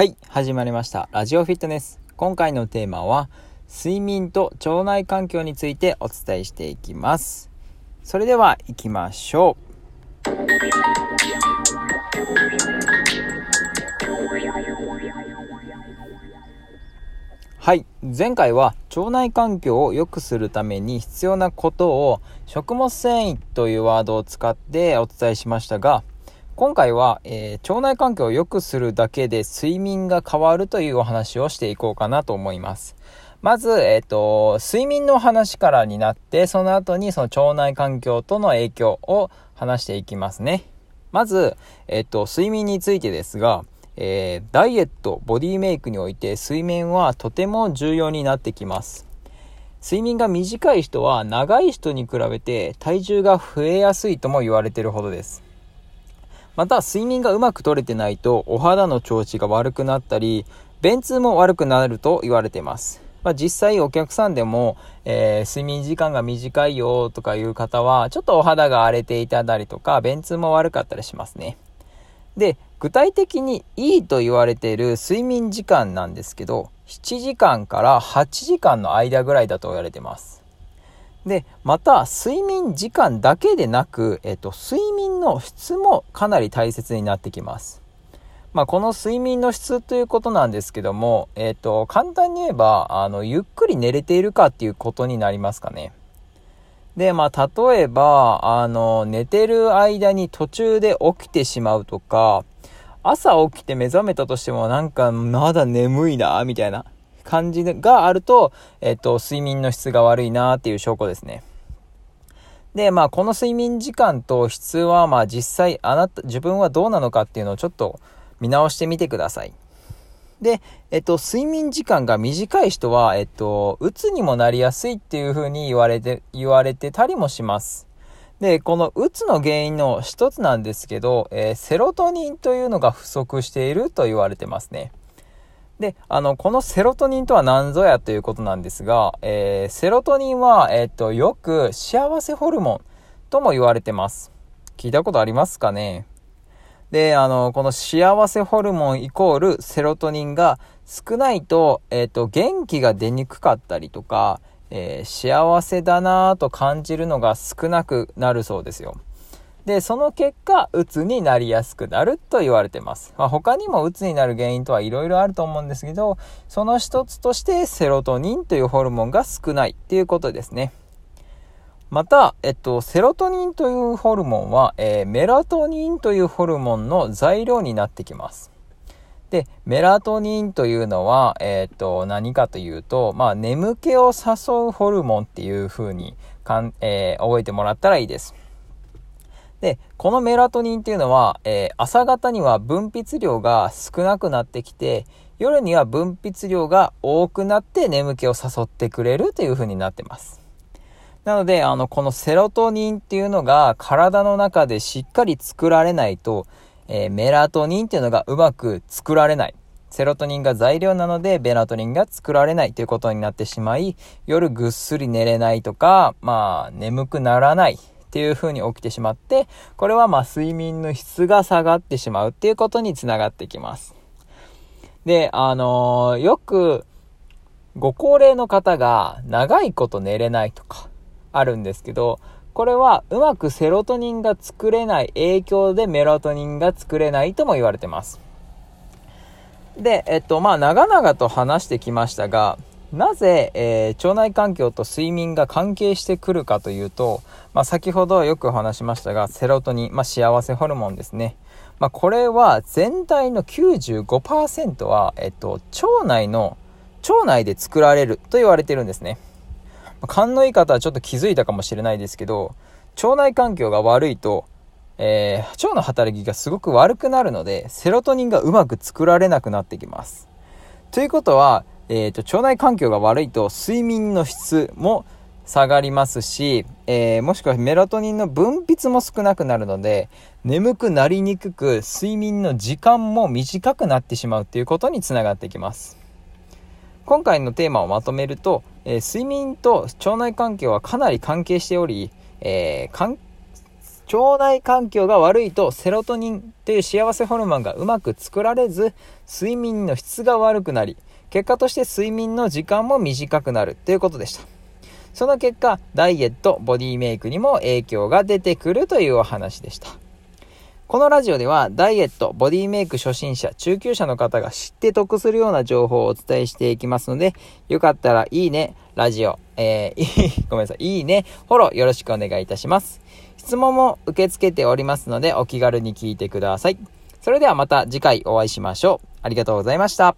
はい、始まりました。ラジオフィットネス。今回のテーマは、睡眠と腸内環境についてお伝えしていきます。それでは行きましょう。はい、前回は腸内環境を良くするために必要なことを食物繊維というワードを使ってお伝えしましたが、今回は、えー、腸内環境を良くするだけで睡眠が変わるというお話をしていこうかなと思います。まず、えっ、ー、と、睡眠の話からになって、その後にその腸内環境との影響を話していきますね。まず、えっ、ー、と、睡眠についてですが、えダイエット、ボディメイクにおいて睡眠はとても重要になってきます。睡眠が短い人は長い人に比べて体重が増えやすいとも言われているほどです。また、睡眠がうまく取れてないと、お肌の調子が悪くなったり、便通も悪くなると言われています。まあ、実際お客さんでも、えー、睡眠時間が短いよとかいう方は、ちょっとお肌が荒れていたりとか、便通も悪かったりしますね。で、具体的にいいと言われている睡眠時間なんですけど、7時間から8時間の間ぐらいだと言われてます。で、また、睡眠時間だけでなく、えっと、睡眠の質もかなり大切になってきます。まあ、この睡眠の質ということなんですけども、えっと、簡単に言えば、あの、ゆっくり寝れているかっていうことになりますかね。で、まあ、例えば、あの、寝てる間に途中で起きてしまうとか、朝起きて目覚めたとしてもなんかまだ眠いな、みたいな感じがあると、えっと、睡眠の質が悪いなっていう証拠ですね。で、まあ、この睡眠時間と質は、まあ、実際、あなた、自分はどうなのかっていうのをちょっと見直してみてください。で、えっと、睡眠時間が短い人は、えっと、うつにもなりやすいっていう風に言われて、言われてたりもします。で、このうつの原因の一つなんですけど、えー、セロトニンというのが不足していると言われてますね。で、あの、このセロトニンとは何ぞやということなんですが、えー、セロトニンは、えっ、と、よく幸せホルモンとも言われてます。聞いたことありますかね？で、あの、この幸せホルモンイコールセロトニンが少ないと、えっ、と、元気が出にくかったりとか、え幸せだなぁと感じるのが少なくなるそうですよ。で、その結果、鬱になりやすくなると言われてます。まあ、他にも鬱になる原因とはいろいろあると思うんですけど、その一つとしてセロトニンというホルモンが少ないっていうことですね。また、えっと、セロトニンというホルモンは、えー、メラトニンというホルモンの材料になってきます。で、メラトニンというのは、えっ、と、何かというと、まあ、眠気を誘うホルモンっていう風にかん、えー、覚えてもらったらいいです。で、このメラトニンっていうのは、えー、朝方には分泌量が少なくなってきて、夜には分泌量が多くなって眠気を誘ってくれるという風になってます。なので、あの、このセロトニンっていうのが体の中でしっかり作られないと、えー、メラトニンっていうのがうまく作られない。セロトニンが材料なので、メラトニンが作られないということになってしまい、夜ぐっすり寝れないとか、まあ、眠くならないっていう風に起きてしまって、これはま、睡眠の質が下がってしまうっていうことにつながってきます。で、あのー、よく、ご高齢の方が長いこと寝れないとか、あるんですけど、これはうまくセロトニンが作れない影響でメラトニンが作れないとも言われてます。で、えっと、まあ、長々と話してきましたが、なぜ、えー、腸内環境と睡眠が関係してくるかというと、まあ、先ほどよく話しましたが、セロトニン、まあ、幸せホルモンですね。まあ、これは全体の95%は、えっと、腸内の、腸内で作られると言われてるんですね。ま勘のいい方はちょっと気づいたかもしれないですけど、腸内環境が悪いと、えー、腸の働きがすごく悪くなるので、セロトニンがうまく作られなくなってきます。ということは、えーと、腸内環境が悪いと睡眠の質も下がりますし、えー、もしくはメラトニンの分泌も少なくなるので、眠くなりにくく、睡眠の時間も短くなってしまうということにつながってきます。今回のテーマをまとめると、えー、睡眠と腸内環境はかなり関係しており、えー、腸内環境が悪いとセロトニンという幸せホルモンがうまく作られず睡眠の質が悪くなり結果として睡眠の時間も短くなるということでしたその結果ダイエットボディメイクにも影響が出てくるというお話でしたこのラジオではダイエット、ボディメイク初心者、中級者の方が知って得するような情報をお伝えしていきますので、よかったらいいね、ラジオ、えー、ごめんなさい、いいね、フォローよろしくお願いいたします。質問も受け付けておりますので、お気軽に聞いてください。それではまた次回お会いしましょう。ありがとうございました。